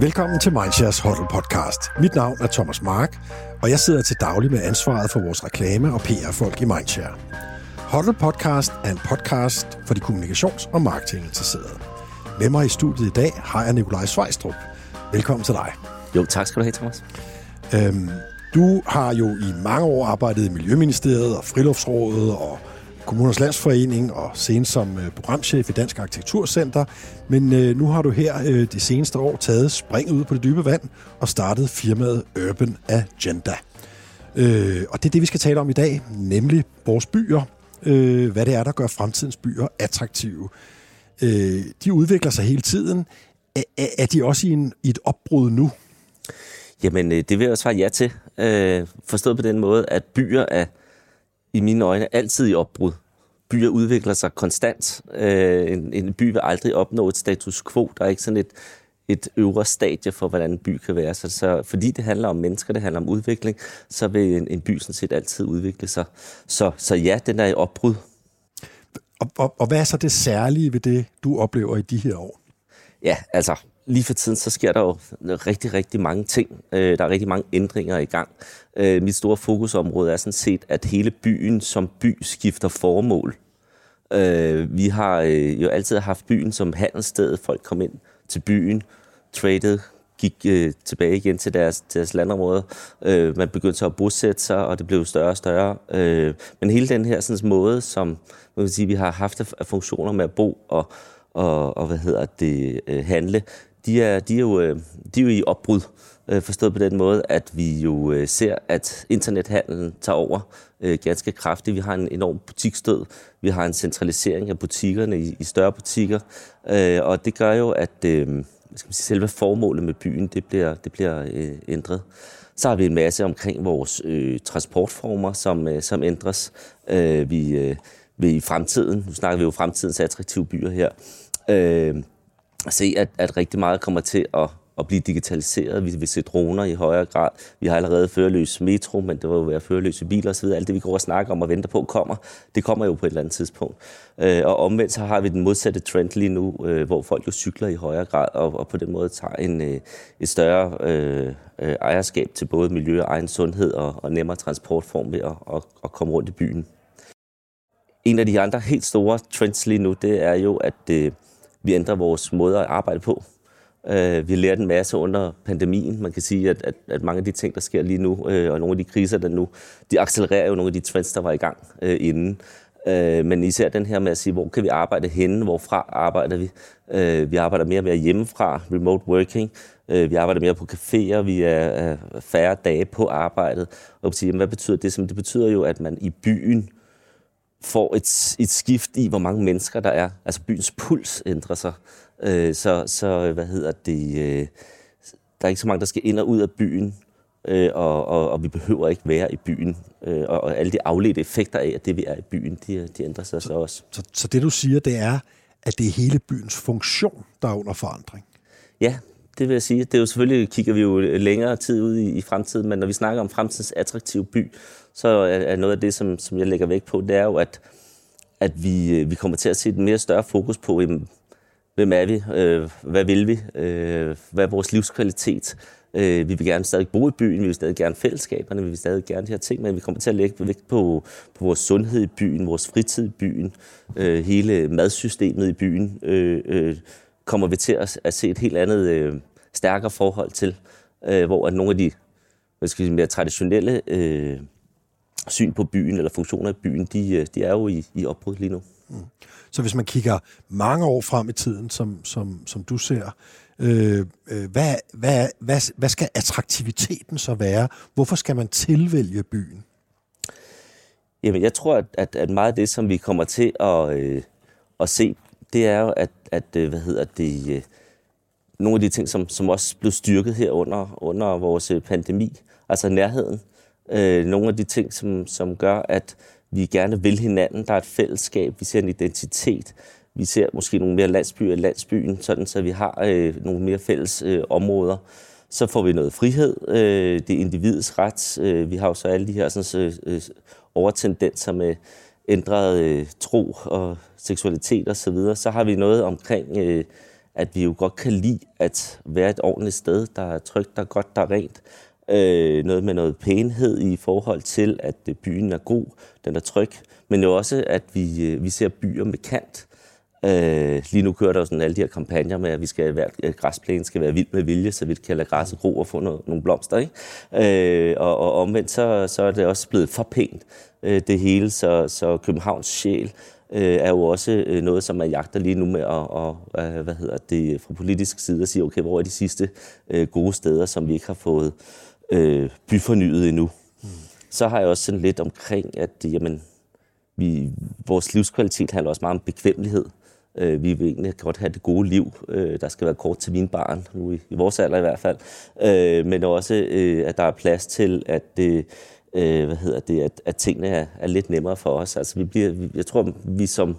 Velkommen til Mindshares Huddle podcast. Mit navn er Thomas Mark, og jeg sidder til daglig med ansvaret for vores reklame- og PR-folk i Mindshare. Huddle podcast er en podcast for de kommunikations- og marketinginteresserede. Med mig i studiet i dag har jeg Nikolaj Svejstrup. Velkommen til dig. Jo, tak skal du have, Thomas. Øhm, du har jo i mange år arbejdet i Miljøministeriet og Friluftsrådet og Kommuners Landsforening og senest som øh, programchef i Dansk Arkitekturcenter. Men øh, nu har du her øh, de seneste år taget springet ud på det dybe vand og startet firmaet Urban Agenda. Øh, og det er det, vi skal tale om i dag, nemlig vores byer. Øh, hvad det er, der gør fremtidens byer attraktive. Øh, de udvikler sig hele tiden. Er, er de også i, en, i et opbrud nu? Jamen, øh, det vil jeg svare ja til. Øh, forstået på den måde, at byer er i mine øjne altid i opbrud. Byer udvikler sig konstant. Øh, en, en by vil aldrig opnå et status quo. Der er ikke sådan et, et øvre stadie for, hvordan en by kan være. Så, så fordi det handler om mennesker, det handler om udvikling, så vil en, en by sådan set altid udvikle sig. Så, så ja, den er i opbrud. Og, og, og hvad er så det særlige ved det, du oplever i de her år? Ja, altså, lige for tiden, så sker der jo rigtig, rigtig mange ting. Øh, der er rigtig mange ændringer i gang. Øh, mit store fokusområde er sådan set, at hele byen som by skifter formål. Øh, vi har øh, jo altid haft byen som handelssted. Folk kom ind til byen, traded, gik øh, tilbage igen til deres, deres landområder. Øh, man begyndte så at bosætte sig, og det blev større og større. Øh, men hele den her sådan, måde, som man kan sige, vi har haft af funktioner med at bo og, og, og hvad hedder det, øh, handle, de er, de er, jo, øh, de er jo i opbrud. Øh, forstået på den måde, at vi jo øh, ser, at internethandlen tager over ganske kraftigt. Vi har en enorm butikstød. Vi har en centralisering af butikkerne i, i større butikker. Og det gør jo, at hvad skal man sige, selve formålet med byen, det bliver, det bliver ændret. Så har vi en masse omkring vores øh, transportformer, som, øh, som ændres. Øh, vi øh, vil i fremtiden, nu snakker vi jo fremtidens attraktive byer her, øh, se, at, at rigtig meget kommer til at, at blive digitaliseret. Vi vil se droner i højere grad. Vi har allerede førerløs metro, men det vil jo være førerløse biler osv. Alt det, vi går og snakker om og venter på, kommer. Det kommer jo på et eller andet tidspunkt. Øh, og omvendt så har vi den modsatte trend lige nu, øh, hvor folk jo cykler i højere grad, og, og på den måde tager en, øh, et større øh, øh ejerskab til både miljø og egen sundhed og, og nemmere transportform ved at, at, at komme rundt i byen. En af de andre helt store trends lige nu, det er jo, at øh, vi ændrer vores måde at arbejde på. Øh, vi har lært en masse under pandemien. Man kan sige, at, at, at mange af de ting, der sker lige nu, øh, og nogle af de kriser, der nu, de accelererer jo nogle af de trends, der var i gang øh, inden. Øh, men især den her med at sige, hvor kan vi arbejde henne, hvorfra arbejder vi? Øh, vi arbejder mere og mere hjemmefra, remote working. Øh, vi arbejder mere på caféer, vi er, er færre dage på arbejdet. Og sige, jamen, hvad betyder det? det betyder jo, at man i byen får et, et skift i, hvor mange mennesker der er. Altså byens puls ændrer sig. Øh, så, så, hvad hedder det, øh, der er ikke så mange, der skal ind og ud af byen, øh, og, og, og vi behøver ikke være i byen. Øh, og, og alle de afledte effekter af, at det vi er i byen, de, de ændrer sig så, så også. Så, så det du siger, det er, at det er hele byens funktion, der er under forandring? Ja, det vil jeg sige. Det er jo selvfølgelig, kigger vi jo længere tid ud i, i fremtiden, men når vi snakker om fremtidens attraktive by, så er noget af det, som, som jeg lægger vægt på, det er jo, at, at vi, øh, vi kommer til at se et mere større fokus på, hvem er vi, øh, hvad vil vi, øh, hvad er vores livskvalitet. Øh, vi vil gerne stadig bo i byen, vi vil stadig gerne fællesskaberne, vi vil stadig gerne de her ting, men vi kommer til at lægge vægt på, på vores sundhed i byen, vores fritid i byen, øh, hele madsystemet i byen, øh, øh, kommer vi til at, at se et helt andet, øh, stærkere forhold til, øh, hvor at nogle af de hvad skal sige, mere traditionelle øh, syn på byen eller funktioner i byen, de, øh, de er jo i, i opbrud lige nu. Mm. Så hvis man kigger mange år frem i tiden, som, som, som du ser, øh, øh, hvad, hvad, hvad, hvad skal attraktiviteten så være? Hvorfor skal man tilvælge byen? Jamen, jeg tror, at, at meget af det, som vi kommer til at, øh, at se, det er jo, at, at øh, hvad hedder det, øh, nogle af de ting, som, som også blev styrket her under, under vores øh, pandemi, altså nærheden. Øh, nogle af de ting, som, som gør, at vi gerne vil hinanden. Der er et fællesskab, vi ser en identitet. Vi ser måske nogle mere landsbyer i landsbyen, sådan så vi har øh, nogle mere fælles øh, områder. Så får vi noget frihed. Øh, det er individets ret. Øh, vi har jo så alle de her sådan, øh, overtendenser med ændret øh, tro og seksualitet osv. Så, videre. så har vi noget omkring, øh, at vi jo godt kan lide at være et ordentligt sted, der er trygt, der er godt, der er rent. Øh, noget med noget pænhed i forhold til, at øh, byen er god, den er tryg, men jo også, at vi, øh, vi ser byer med kant. Øh, lige nu kører der jo sådan alle de her kampagner med, at vi skal være, øh, græsplænen skal være vild med vilje, så vi kan lade græsset gro og få noget, nogle blomster. Ikke? Øh, og, og omvendt så, så er det også blevet for pænt, øh, det hele, så, så Københavns sjæl øh, er jo også øh, noget, som man jagter lige nu med at, og, øh, hvad hedder det, fra politisk side at sige, okay, hvor er de sidste øh, gode steder, som vi ikke har fået øh, byfornyet endnu. Mm. Så har jeg også sådan lidt omkring, at jamen, vi, vores livskvalitet handler også meget om bekvemmelighed. Øh, vi vil egentlig godt have det gode liv. Øh, der skal være kort til min barn, nu i, i vores alder i hvert fald. Øh, men også, øh, at der er plads til, at det, øh, hvad hedder det, at, at tingene er, er lidt nemmere for os. Altså, vi bliver, jeg tror, vi som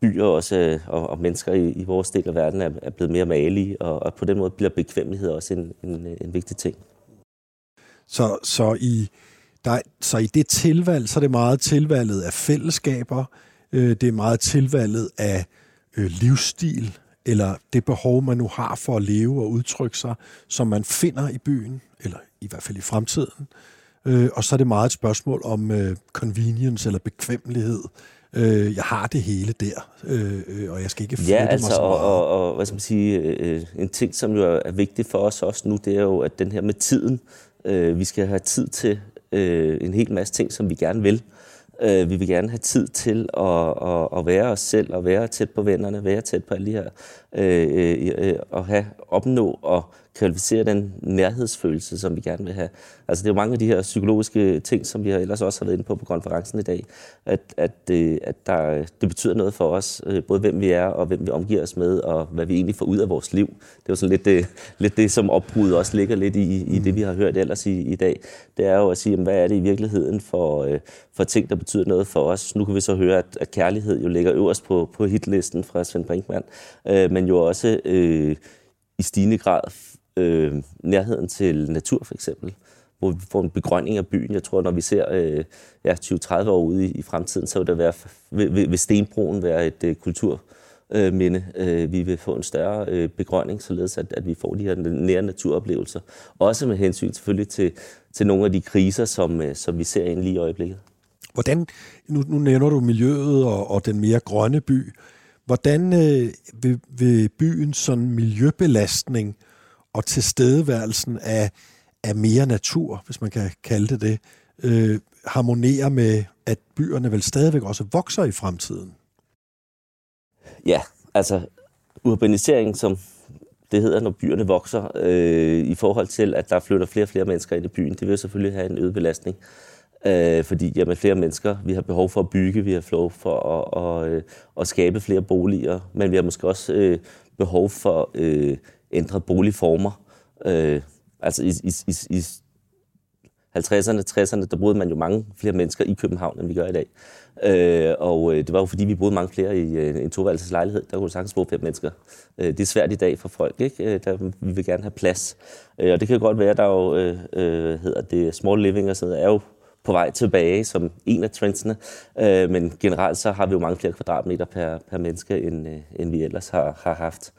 byer også, øh, og, og mennesker i, i vores del af verden er, er blevet mere malige, og, og på den måde bliver bekvemmelighed også en, en, en vigtig ting. Så, så, i, der, så i det tilvalg, så er det meget tilvalget af fællesskaber, øh, det er meget tilvalget af øh, livsstil, eller det behov, man nu har for at leve og udtrykke sig, som man finder i byen, eller i hvert fald i fremtiden. Øh, og så er det meget et spørgsmål om øh, convenience eller bekvemmelighed. Øh, jeg har det hele der, øh, øh og jeg skal ikke flytte ja, altså, mig så meget. Og, og, og hvad skal man sige, øh, en ting, som jo er vigtig for os også nu, det er jo, at den her med tiden, øh, vi skal have tid til øh, en hel masse ting, som vi gerne vil. Øh, vi vil gerne have tid til at, at, at være os selv, og være tæt på vennerne, være tæt på alle de her, øh, øh, øh, og have, opnå og kvalificere den nærhedsfølelse, som vi gerne vil have. Altså det er jo mange af de her psykologiske ting, som vi har ellers også har været inde på på konferencen i dag, at, at, øh, at der, det betyder noget for os, øh, både hvem vi er og hvem vi omgiver os med, og hvad vi egentlig får ud af vores liv. Det er jo sådan lidt det, lidt det som opbruddet også ligger lidt i, i det, vi har hørt ellers i, i dag. Det er jo at sige, hvad er det i virkeligheden for, øh, for ting, der betyder noget for os. Nu kan vi så høre, at, at kærlighed jo ligger øverst på, på hitlisten fra Svend Brinkmann, men jo også øh, i stigende grad øh, nærheden til natur for eksempel, hvor vi får en begrønning af byen. Jeg tror, når vi ser øh, ja, 20-30 år ude i, i fremtiden, så vil der være, vil, vil Stenbroen være et øh, kulturminde. Øh, vi vil få en større øh, begrønning, således at, at vi får de her nære naturoplevelser. Også med hensyn selvfølgelig til, til nogle af de kriser, som, øh, som vi ser ind lige i øjeblikket. Hvordan, nu, nu nævner du miljøet og, og den mere grønne by. Hvordan øh, vil, vil byens sådan miljøbelastning og tilstedeværelsen af, af mere natur, hvis man kan kalde det det, øh, harmonerer med, at byerne vel stadigvæk også vokser i fremtiden? Ja, altså urbanisering, som det hedder, når byerne vokser, øh, i forhold til, at der flytter flere og flere mennesker ind i byen, det vil selvfølgelig have en øget belastning. Øh, fordi jamen, flere mennesker, vi har behov for at bygge, vi har behov for at, at, øh, at skabe flere boliger, men vi har måske også øh, behov for øh, ændret boligformer. Øh, altså i, i, i, i 50'erne, 60'erne, der boede man jo mange flere mennesker i København, end vi gør i dag. Øh, og øh, det var jo fordi, vi boede mange flere i øh, en toværelseslejlighed. Der kunne sagtens bo fem mennesker. Øh, det er svært i dag for folk, ikke? Øh, der, vi vil gerne have plads. Øh, og det kan godt være, der jo, øh, øh, hedder det, small living og sådan noget, er jo på vej tilbage som en af trendsene. Øh, men generelt så har vi jo mange flere kvadratmeter per, per menneske, end, øh, end vi ellers har, har haft.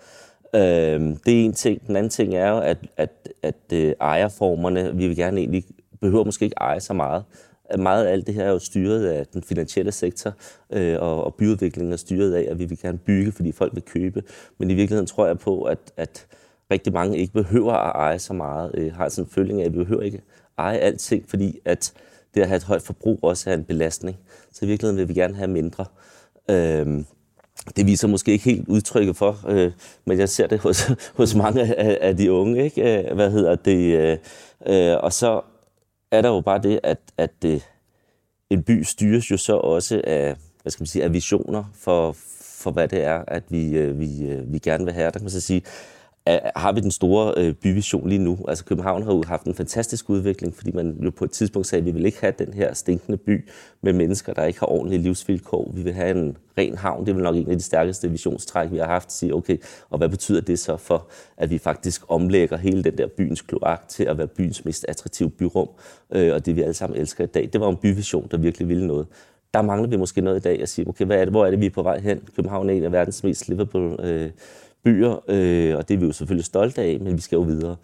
Øh, det er en ting. Den anden ting er jo, at, at, at øh, ejerformerne, vi vil gerne egentlig, behøver måske ikke eje så meget. Meget af alt det her er jo styret af den finansielle sektor, øh, og, og byudviklingen er styret af, at vi vil gerne bygge, fordi folk vil købe. Men i virkeligheden tror jeg på, at, at rigtig mange ikke behøver at eje så meget. Øh, har sådan en føling af, at vi behøver ikke eje alting, fordi at det at have et højt forbrug også er en belastning. Så i virkeligheden vil vi gerne have mindre. Øh, det viser måske ikke helt udtrykket for, øh, men jeg ser det hos, hos mange af, af de unge. Ikke? Øh, hvad hedder det? Øh, øh, og så er der jo bare det, at, at øh, en by styres jo så også af, hvad skal man sige, af visioner for, for hvad det er, at vi, øh, vi, øh, vi gerne vil have. Der kan man så sige, har vi den store øh, byvision lige nu. Altså København har jo haft en fantastisk udvikling, fordi man jo på et tidspunkt sagde, at vi vil ikke have den her stinkende by med mennesker, der ikke har ordentlige livsvilkår. Vi vil have en ren havn. Det er vel nok en af de stærkeste visionstræk, vi har haft. At sige, okay, og hvad betyder det så for, at vi faktisk omlægger hele den der byens kloak til at være byens mest attraktive byrum, øh, og det vi alle sammen elsker i dag. Det var en byvision, der virkelig ville noget der mangler vi måske noget i dag at sige, okay, hvad er det, hvor er det, vi er på vej hen? København er en af verdens mest livable øh, byer, øh, og det er vi jo selvfølgelig stolte af, men vi skal jo videre.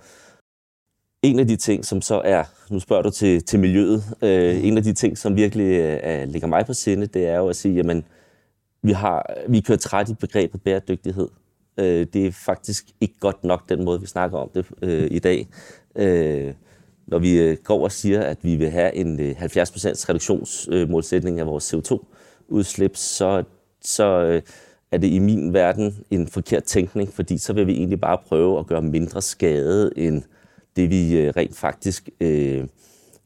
En af de ting, som så er, nu spørger du til, til miljøet, øh, en af de ting, som virkelig øh, ligger mig på sinde, det er jo at sige, jamen, vi, har, vi kører træt i begrebet bæredygtighed. Øh, det er faktisk ikke godt nok den måde, vi snakker om det øh, i dag. Øh, når vi øh, går og siger, at vi vil have en 70% øh, reduktionsmålsætning af vores CO2-udslip, så, så øh, er det i min verden en forkert tænkning, fordi så vil vi egentlig bare prøve at gøre mindre skade end det, vi øh, rent faktisk øh,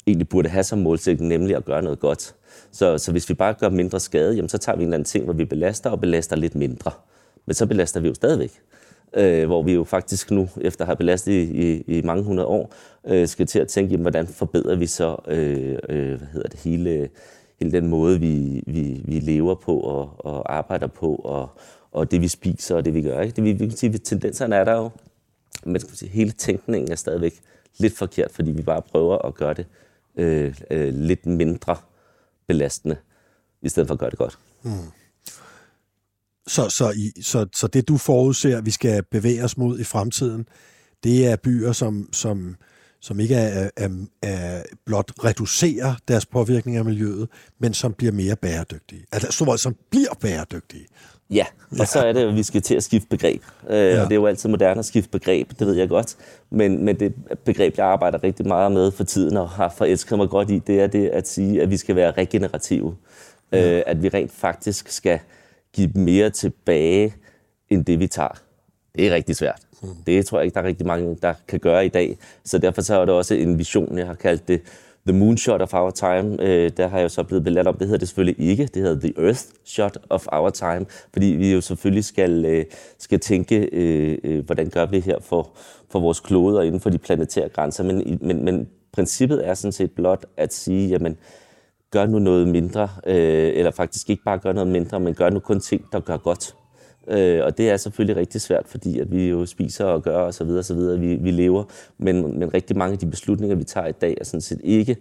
egentlig burde have som målsætning, nemlig at gøre noget godt. Så, så hvis vi bare gør mindre skade, jamen, så tager vi en eller anden ting, hvor vi belaster og belaster lidt mindre. Men så belaster vi jo stadigvæk øh, hvor vi jo faktisk nu, efter at have belastet i, i, i mange hundrede år, øh, skal til at tænke, jamen, hvordan forbedrer vi så øh, øh, hvad hedder det, hele, hele den måde, vi, vi, vi lever på og, og arbejder på, og, og det vi spiser og det vi gør. Ikke? Det, vi, vi kan sige, tendenserne er der jo, men skal sige, hele tænkningen er stadigvæk lidt forkert, fordi vi bare prøver at gøre det øh, øh, lidt mindre belastende, i stedet for at gøre det godt. Mm. Så, så, i, så, så det, du forudser, vi skal bevæge os mod i fremtiden, det er byer, som, som, som ikke er, er, er blot reducerer deres påvirkning af miljøet, men som bliver mere bæredygtige. Altså, som bliver bæredygtige. Ja, og ja. så er det, at vi skal til at skifte begreb. Øh, ja. Og det er jo altid moderne at skifte begreb, det ved jeg godt. Men, men det begreb, jeg arbejder rigtig meget med for tiden og har forelsket mig godt i, det er det at sige, at vi skal være regenerative. Ja. Øh, at vi rent faktisk skal give mere tilbage, end det vi tager. Det er rigtig svært. Mm. Det tror jeg ikke, der er rigtig mange, der kan gøre i dag. Så derfor så er det også en vision, jeg har kaldt det The Moonshot of Our Time. Øh, der har jeg så blevet belært om, det hedder det selvfølgelig ikke. Det hedder The Earth Shot of Our Time, fordi vi jo selvfølgelig skal, øh, skal tænke, øh, øh, hvordan gør vi her for, for vores klode og inden for de planetære grænser. Men, men, men princippet er sådan set blot at sige, jamen, gør nu noget mindre, øh, eller faktisk ikke bare gør noget mindre, men gør nu kun ting, der gør godt. Øh, og det er selvfølgelig rigtig svært, fordi at vi jo spiser og gør og så videre, så videre, vi, vi lever. Men, men rigtig mange af de beslutninger, vi tager i dag, er sådan set ikke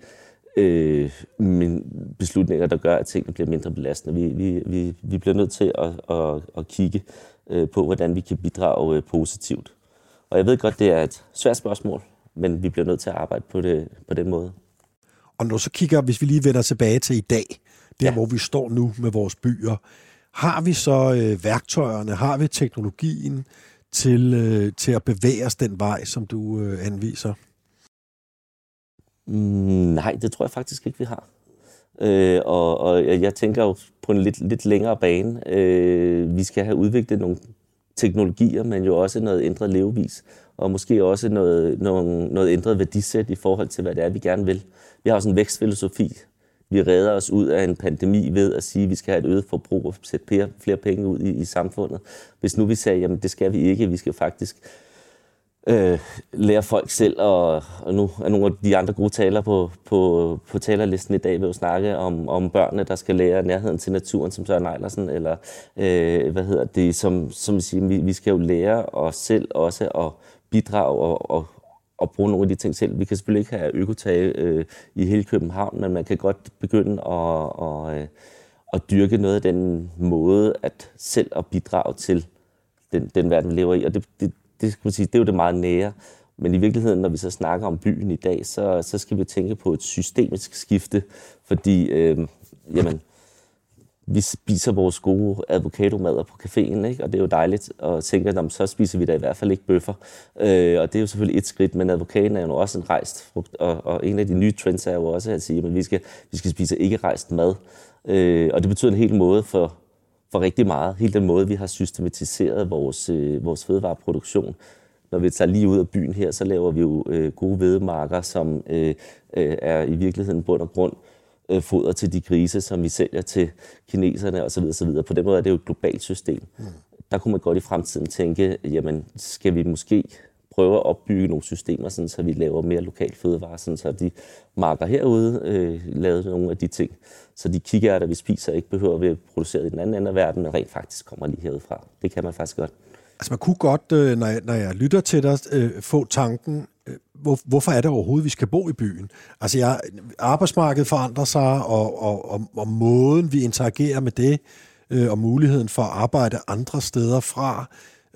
øh, men beslutninger, der gør, at tingene bliver mindre belastende. Vi, vi, vi, vi bliver nødt til at, at, at kigge øh, på, hvordan vi kan bidrage øh, positivt. Og jeg ved godt, det er et svært spørgsmål, men vi bliver nødt til at arbejde på, det, på den måde. Og når så kigger, hvis vi lige vender tilbage til i dag, der ja. hvor vi står nu med vores byer, har vi så øh, værktøjerne, har vi teknologien til, øh, til at bevæge os den vej, som du øh, anviser? Mm, nej, det tror jeg faktisk ikke, vi har. Øh, og, og jeg tænker jo på en lidt, lidt længere bane. Øh, vi skal have udviklet nogle teknologier, men jo også noget ændret levevis, og måske også noget, noget, noget ændret værdisæt i forhold til, hvad det er, vi gerne vil. Vi har også en vækstfilosofi. Vi redder os ud af en pandemi ved at sige, at vi skal have et øget forbrug og sætte flere, flere penge ud i, i samfundet. Hvis nu vi sagde, jamen det skal vi ikke, vi skal faktisk øh, lære folk selv, og, og nu er nogle af de andre gode taler på, på, på talerlisten i dag vil jo snakke om, om børnene, der skal lære nærheden til naturen, som Søren Eilersen, eller øh, hvad hedder det, som, som siger, vi, vi skal jo lære os selv også at bidrage og, og, at bruge nogle af de ting selv. Vi kan selvfølgelig ikke have økotage øh, i hele København, men man kan godt begynde at, og, øh, at dyrke noget af den måde at selv at bidrage til den, den verden, vi lever i. Og det, det, det, skal man sige, det er jo det meget nære. Men i virkeligheden, når vi så snakker om byen i dag, så, så skal vi tænke på et systemisk skifte, fordi øh, jamen, vi spiser vores gode avocadomad på caféen, ikke? og det er jo dejligt, at tænke, at så spiser vi da i hvert fald ikke bøffer. Øh, og det er jo selvfølgelig et skridt, men avocadoen er jo også en rejst frugt, og, og en af de nye trends er jo også at sige, at vi skal, vi skal spise ikke rejst mad. Øh, og det betyder en hel måde for, for rigtig meget. Hele den måde, vi har systematiseret vores, øh, vores fødevareproduktion. Når vi tager lige ud af byen her, så laver vi jo øh, gode vedmarker, som øh, øh, er i virkeligheden bund og grund øh, foder til de grise, som vi sælger til kineserne osv. osv. På den måde er det jo et globalt system. Mm. Der kunne man godt i fremtiden tænke, jamen skal vi måske prøve at opbygge nogle systemer, sådan, så vi laver mere lokal fødevare, sådan, så de marker herude øh, laver nogle af de ting. Så de kikærter, vi spiser, ikke behøver at være produceret i den anden ende af verden, men rent faktisk kommer lige herudfra. Det kan man faktisk godt. Altså man kunne godt, øh, når jeg, når jeg lytter til dig, øh, få tanken, øh, hvor, hvorfor er det overhovedet, vi skal bo i byen? Altså jeg, arbejdsmarkedet forandrer sig, og, og, og, og måden, vi interagerer med det, og muligheden for at arbejde andre steder fra,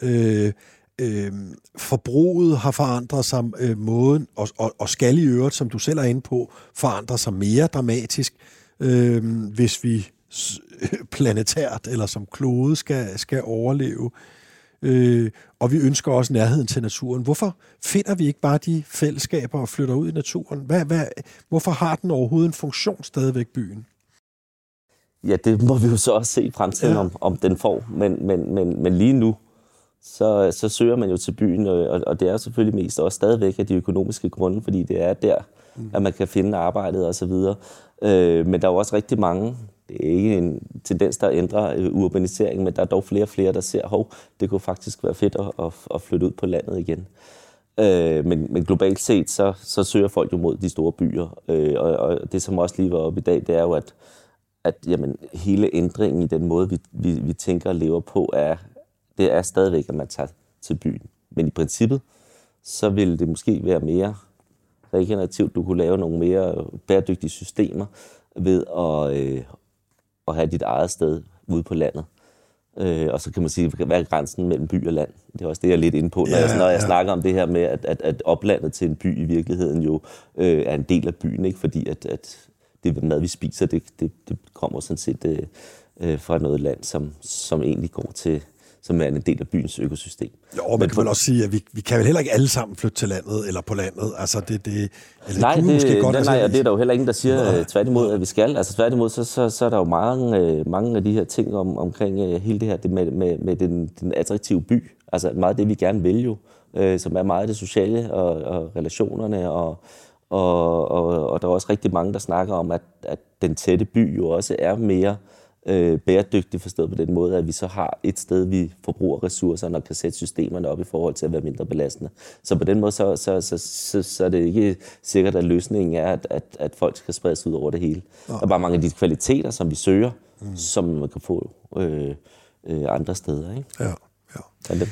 Øh, øh, forbruget har forandret sig, øh, måden, og, og, og skal i øvrigt, som du selv er inde på, forandre sig mere dramatisk, øh, hvis vi planetært eller som klode skal, skal overleve. Øh, og vi ønsker også nærheden til naturen. Hvorfor finder vi ikke bare de fællesskaber og flytter ud i naturen? Hvad, hvad, hvorfor har den overhovedet en funktion stadigvæk, byen? Ja, det må vi jo så også se i fremtiden, ja. om, om den får. Men, men, men, men lige nu, så, så søger man jo til byen, og, og det er selvfølgelig mest også stadigvæk af de økonomiske grunde, fordi det er der, mm. at man kan finde arbejdet osv. Øh, men der er jo også rigtig mange, det er ikke en tendens, der ændrer urbaniseringen, urbanisering, men der er dog flere og flere, der ser, hov, det kunne faktisk være fedt at, at, flytte ud på landet igen. Øh, men, men globalt set, så, så søger folk jo mod de store byer. Øh, og, og det, som også lige var op i dag, det er jo, at, at jamen, hele ændringen i den måde, vi, vi, vi tænker og lever på, er, det er stadigvæk, at man tager til byen. Men i princippet, så vil det måske være mere regenerativt. Du kunne lave nogle mere bæredygtige systemer ved at, øh, at have dit eget sted ude på landet. Øh, og så kan man sige, hvad er grænsen mellem by og land? Det er også det, jeg er lidt inde på, når, ja, jeg, når jeg ja. snakker om det her med, at, at, at oplandet til en by i virkeligheden jo øh, er en del af byen, ikke? fordi at, at det mad, vi spiser, det, det, det kommer sådan set øh, øh, fra noget land, som, som egentlig går til, som er en del af byens økosystem. Jo, men, men du vil også sige, at vi, vi kan vel heller ikke alle sammen flytte til landet eller på landet. Altså det, det, eller nej, det, måske godt, nej, altså, nej, og det er der jo heller ingen, der siger nej. Øh, tværtimod, at vi skal. Altså tværtimod, så, så, så er der jo mange, øh, mange af de her ting om, omkring uh, hele det her det med, med, med den, den attraktive by. Altså meget af det, vi gerne vil jo, som er meget af det sociale og, og relationerne og, og, og, og der er også rigtig mange, der snakker om, at, at den tætte by jo også er mere øh, bæredygtig forstået på den måde, at vi så har et sted, vi forbruger ressourcerne og kan sætte systemerne op i forhold til at være mindre belastende. Så på den måde, så, så, så, så, så er det ikke sikkert, at løsningen er, at, at, at folk skal spredes ud over det hele. Ja. Der er bare mange af de kvaliteter, som vi søger, mm. som man kan få øh, øh, andre steder. Ikke? Ja, ja. det,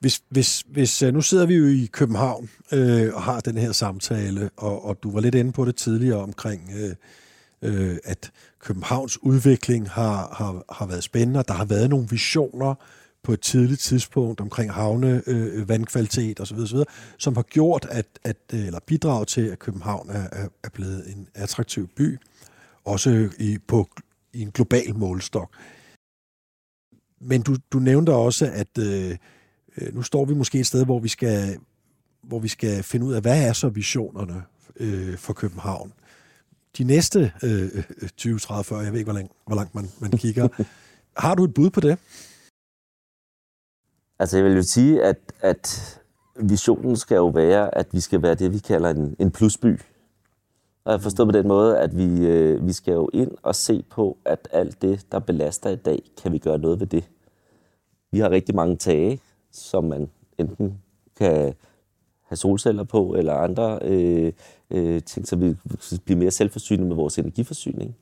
hvis, hvis, hvis, øh, nu sidder vi jo i København øh, og har den her samtale, og, og du var lidt inde på det tidligere omkring, øh, øh, at Københavns udvikling har, har, har været spændende, der har været nogle visioner på et tidligt tidspunkt omkring havne, øh, vandkvalitet osv., osv., som har gjort, at, at, øh, eller bidraget til, at København er, er, blevet en attraktiv by, også i, på, i en global målstok. Men du, du nævnte også, at øh, øh, nu står vi måske et sted, hvor vi skal, hvor vi skal finde ud af, hvad er så visionerne øh, for København? De næste øh, 20, 30, 40, jeg ved ikke, hvor langt, hvor langt man, man kigger. Har du et bud på det? Altså jeg vil jo sige, at, at visionen skal jo være, at vi skal være det, vi kalder en, en plusby. Og jeg forstår på den måde, at vi, øh, vi skal jo ind og se på, at alt det, der belaster i dag, kan vi gøre noget ved det. Vi har rigtig mange tage, som man enten kan have solceller på, eller andre øh, øh, ting, så vi bliver mere selvforsynende med vores energiforsyning.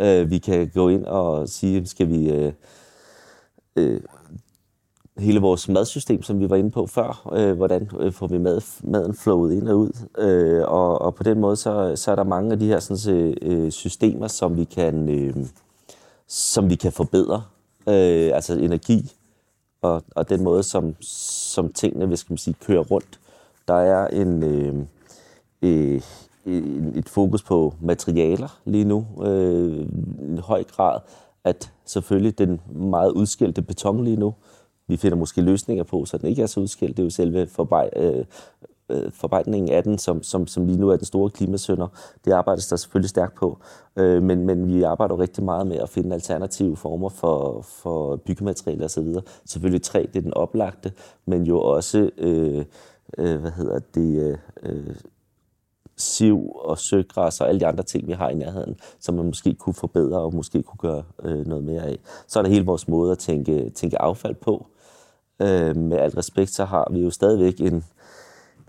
Øh, vi kan gå ind og sige, skal vi... Øh, øh, hele vores madsystem, som vi var inde på før, øh, hvordan øh, får vi mad, maden flowet ind og ud. Øh, og, og på den måde, så, så er der mange af de her sådan, øh, øh systemer, som vi kan, øh, som vi kan forbedre. Øh, altså energi, og, og den måde, som, som tingene hvis man sige, kører rundt. Der er en, øh, øh, et fokus på materialer lige nu, øh, i høj grad, at selvfølgelig den meget udskældte beton lige nu, vi finder måske løsninger på, så den ikke er så udskilt. Det er jo selve forbej, øh, øh, forarbejdningen af den, som, som, som lige nu er den store klimasønder. Det arbejdes der selvfølgelig stærkt på, øh, men, men vi arbejder rigtig meget med at finde alternative former for, for byggematerialer osv. Selvfølgelig træ, det er den oplagte, men jo også, øh, øh, hvad hedder det, øh, øh siv og søgræs og alle de andre ting, vi har i nærheden, som man måske kunne forbedre og måske kunne gøre øh, noget mere af. Så er der hele vores måde at tænke, tænke affald på. Øh, med alt respekt, så har vi jo stadigvæk en,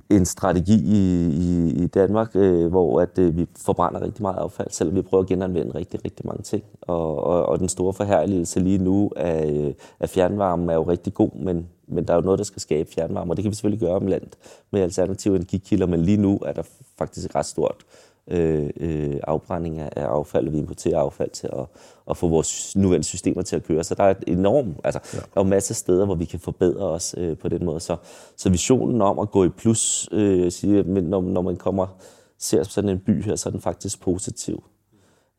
en strategi i, i, i Danmark, øh, hvor at, øh, vi forbrænder rigtig meget affald, selvom vi prøver at genanvende rigtig, rigtig mange ting. Og, og, og den store forherligelse lige nu af, øh, af fjernvarmen er jo rigtig god, men, men der er jo noget, der skal skabe fjernvarme, og det kan vi selvfølgelig gøre om land med alternative energikilder, men lige nu er der faktisk et ret stort øh, øh, afbrænding af affald, og vi importerer affald til at, at få vores nuværende systemer til at køre. Så der er et enormt, altså, ja. der er masser af steder, hvor vi kan forbedre os øh, på den måde. Så, så visionen om at gå i plus, øh, siger, når, når man kommer ser sådan en by her, så er den faktisk positiv.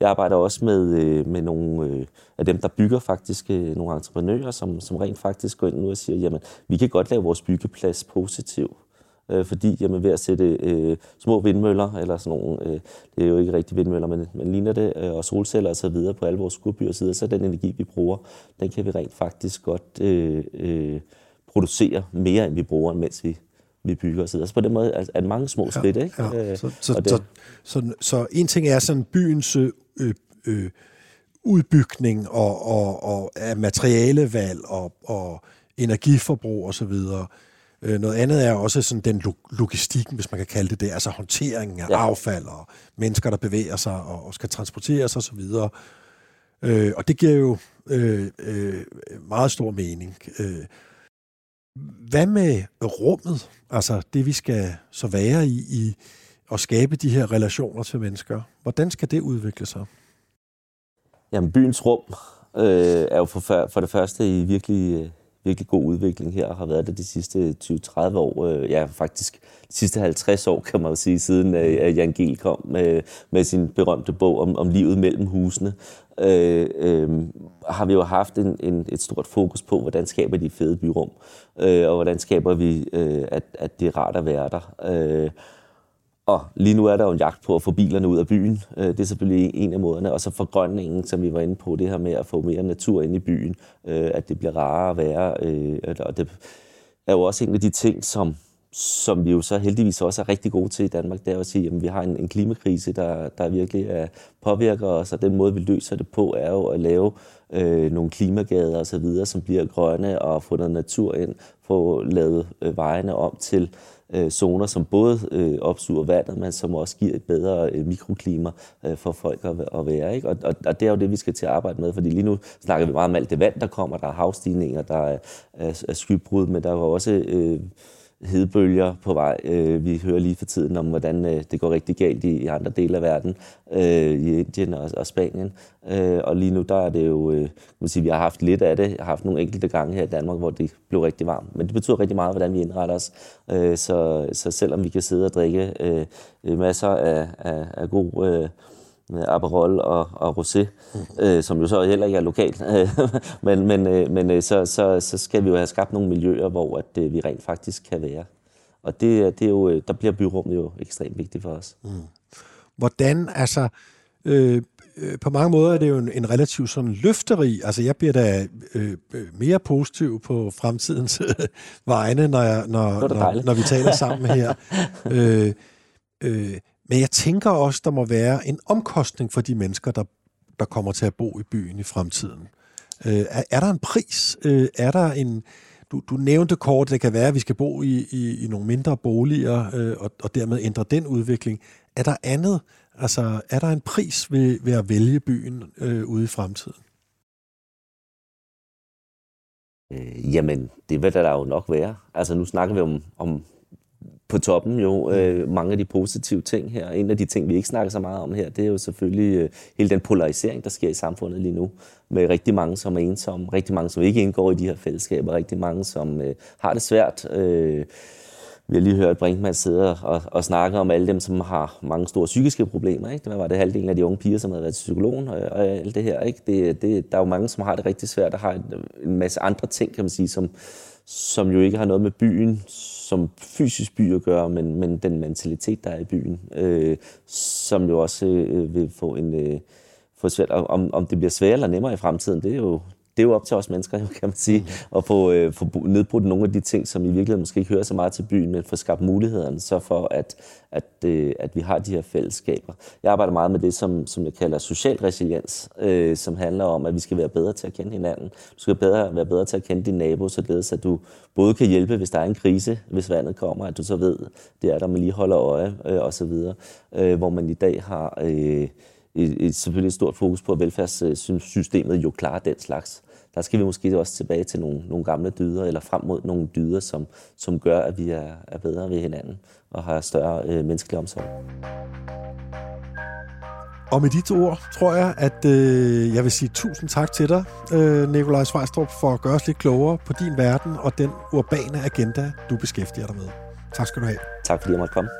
Jeg arbejder også med, øh, med nogle øh, af dem, der bygger faktisk øh, nogle entreprenører, som, som rent faktisk går ind nu og siger, jamen, vi kan godt lave vores byggeplads positiv. Øh, fordi jamen, ved at sætte øh, små vindmøller, eller sådan nogle, øh, det er jo ikke rigtig vindmøller, men, men ligner det, øh, og solceller og så videre på alle vores skurbyer og så den energi, vi bruger, den kan vi rent faktisk godt øh, øh, producere mere, end vi bruger, mens vi vi bygger osv. Så på den måde er, er det mange små skridt. Ja, ikke? Ja. Øh, så, så, det, så, så, så en ting er sådan byens øh, øh, udbygning og, og, og af materialevalg og, og energiforbrug osv., øh, noget andet er også sådan den logistikken, hvis man kan kalde det det, altså håndteringen af ja. affald og mennesker, der bevæger sig og, skal transporteres osv. Øh, og det giver jo øh, øh, meget stor mening. Øh, hvad med rummet? Altså det, vi skal så være i, i at skabe de her relationer til mennesker. Hvordan skal det udvikle sig? Jamen, byens rum øh, er jo for, for det første i virkelig, øh, virkelig god udvikling her, og har været det de sidste 20-30 år. Øh, ja, faktisk de sidste 50 år, kan man jo sige, siden øh, Jan Gehl kom med, med sin berømte bog om, om livet mellem husene. Øh, øh, har vi jo haft en, en, et stort fokus på, hvordan skaber de fede byrum, øh, og hvordan skaber vi, øh, at, at det er rart at være der. Øh, og lige nu er der jo en jagt på at få bilerne ud af byen. Øh, det er selvfølgelig en af måderne. Og så forgrønningen, som vi var inde på, det her med at få mere natur ind i byen, øh, at det bliver rarere at være. Øh, og det er jo også en af de ting, som, som vi jo så heldigvis også er rigtig gode til i Danmark, det er at sige, at vi har en, en klimakrise, der, der virkelig er, påvirker os, og den måde, vi løser det på, er jo at lave øh, nogle klimagader osv., som bliver grønne, og få noget natur ind, få lavet øh, vejene om til øh, zoner, som både øh, opsuger vandet, men som også giver et bedre øh, mikroklima øh, for folk at, at være. Ikke? Og, og, og det er jo det, vi skal til at arbejde med, fordi lige nu snakker vi meget om alt det vand, der kommer, der er havstigninger, der er, er, er skybrud, men der er også... Øh, hedebølger på vej. Øh, vi hører lige for tiden om, hvordan øh, det går rigtig galt i, andre dele af verden, øh, i Indien og, Spanien. Øh, og lige nu, der er det jo, øh, kan man sige, vi har haft lidt af det. Jeg har haft nogle enkelte gange her i Danmark, hvor det blev rigtig varmt. Men det betyder rigtig meget, hvordan vi indretter os. Øh, så, så selvom vi kan sidde og drikke masser af, af, af god Aperol og, og Rosé, øh, som jo så heller ikke er lokalt. men men, øh, men øh, så, så, så skal vi jo have skabt nogle miljøer, hvor at, øh, vi rent faktisk kan være. Og det, det er jo, der bliver byrummet jo ekstremt vigtigt for os. Mm. Hvordan, altså, øh, på mange måder er det jo en, en relativt sådan løfteri. Altså, jeg bliver da øh, mere positiv på fremtidens vegne, når, jeg, når, når, når vi taler sammen her. øh, øh, men jeg tænker også, der må være en omkostning for de mennesker, der, der kommer til at bo i byen i fremtiden. Øh, er, er der en pris? Øh, er der en... Du, du nævnte kort, det kan være, at vi skal bo i, i, i nogle mindre boliger, øh, og, og dermed ændre den udvikling. Er der andet? Altså, er der en pris ved, ved at vælge byen øh, ude i fremtiden? Øh, jamen, det vil der jo nok være. Altså, nu snakker vi om, om på toppen jo øh, mange af de positive ting her. En af de ting, vi ikke snakker så meget om her, det er jo selvfølgelig øh, hele den polarisering, der sker i samfundet lige nu. Med rigtig mange, som er ensomme, rigtig mange, som ikke indgår i de her fællesskaber, rigtig mange, som øh, har det svært. Øh, vi har lige hørt Brinkmann sidde og, og snakke om alle dem, som har mange store psykiske problemer. Ikke? Det var det halvdelen af de unge piger, som havde været til psykologen og, og alt det her. Ikke? Det, det, der er jo mange, som har det rigtig svært og har en, en masse andre ting, kan man sige, som, som jo ikke har noget med byen som fysisk by at gøre, men, men den mentalitet, der er i byen, øh, som jo også øh, vil få en... Øh, få svært, om, om det bliver sværere eller nemmere i fremtiden, det er jo, det er jo op til os mennesker, kan man sige, at få, øh, få nedbrudt nogle af de ting, som i virkeligheden måske ikke hører så meget til byen, men få skabt mulighederne, så for at, at, øh, at vi har de her fællesskaber. Jeg arbejder meget med det, som, som jeg kalder social resiliens, øh, som handler om, at vi skal være bedre til at kende hinanden. Du skal bedre, være bedre til at kende din nabo, således at du både kan hjælpe, hvis der er en krise, hvis vandet kommer, at du så ved, det er der, man lige holder øje, øh, osv., øh, hvor man i dag har... Øh, et, selvfølgelig et stort fokus på, at velfærdssystemet jo klarer den slags. Der skal vi måske også tilbage til nogle, nogle gamle dyder, eller frem mod nogle dyder, som, som gør, at vi er, er bedre ved hinanden og har større øh, menneskelig omsorg. Og med de to ord tror jeg, at øh, jeg vil sige tusind tak til dig, øh, Nikolaj Svejstrup, for at gøre os lidt klogere på din verden og den urbane agenda, du beskæftiger dig med. Tak skal du have. Tak fordi jeg måtte komme.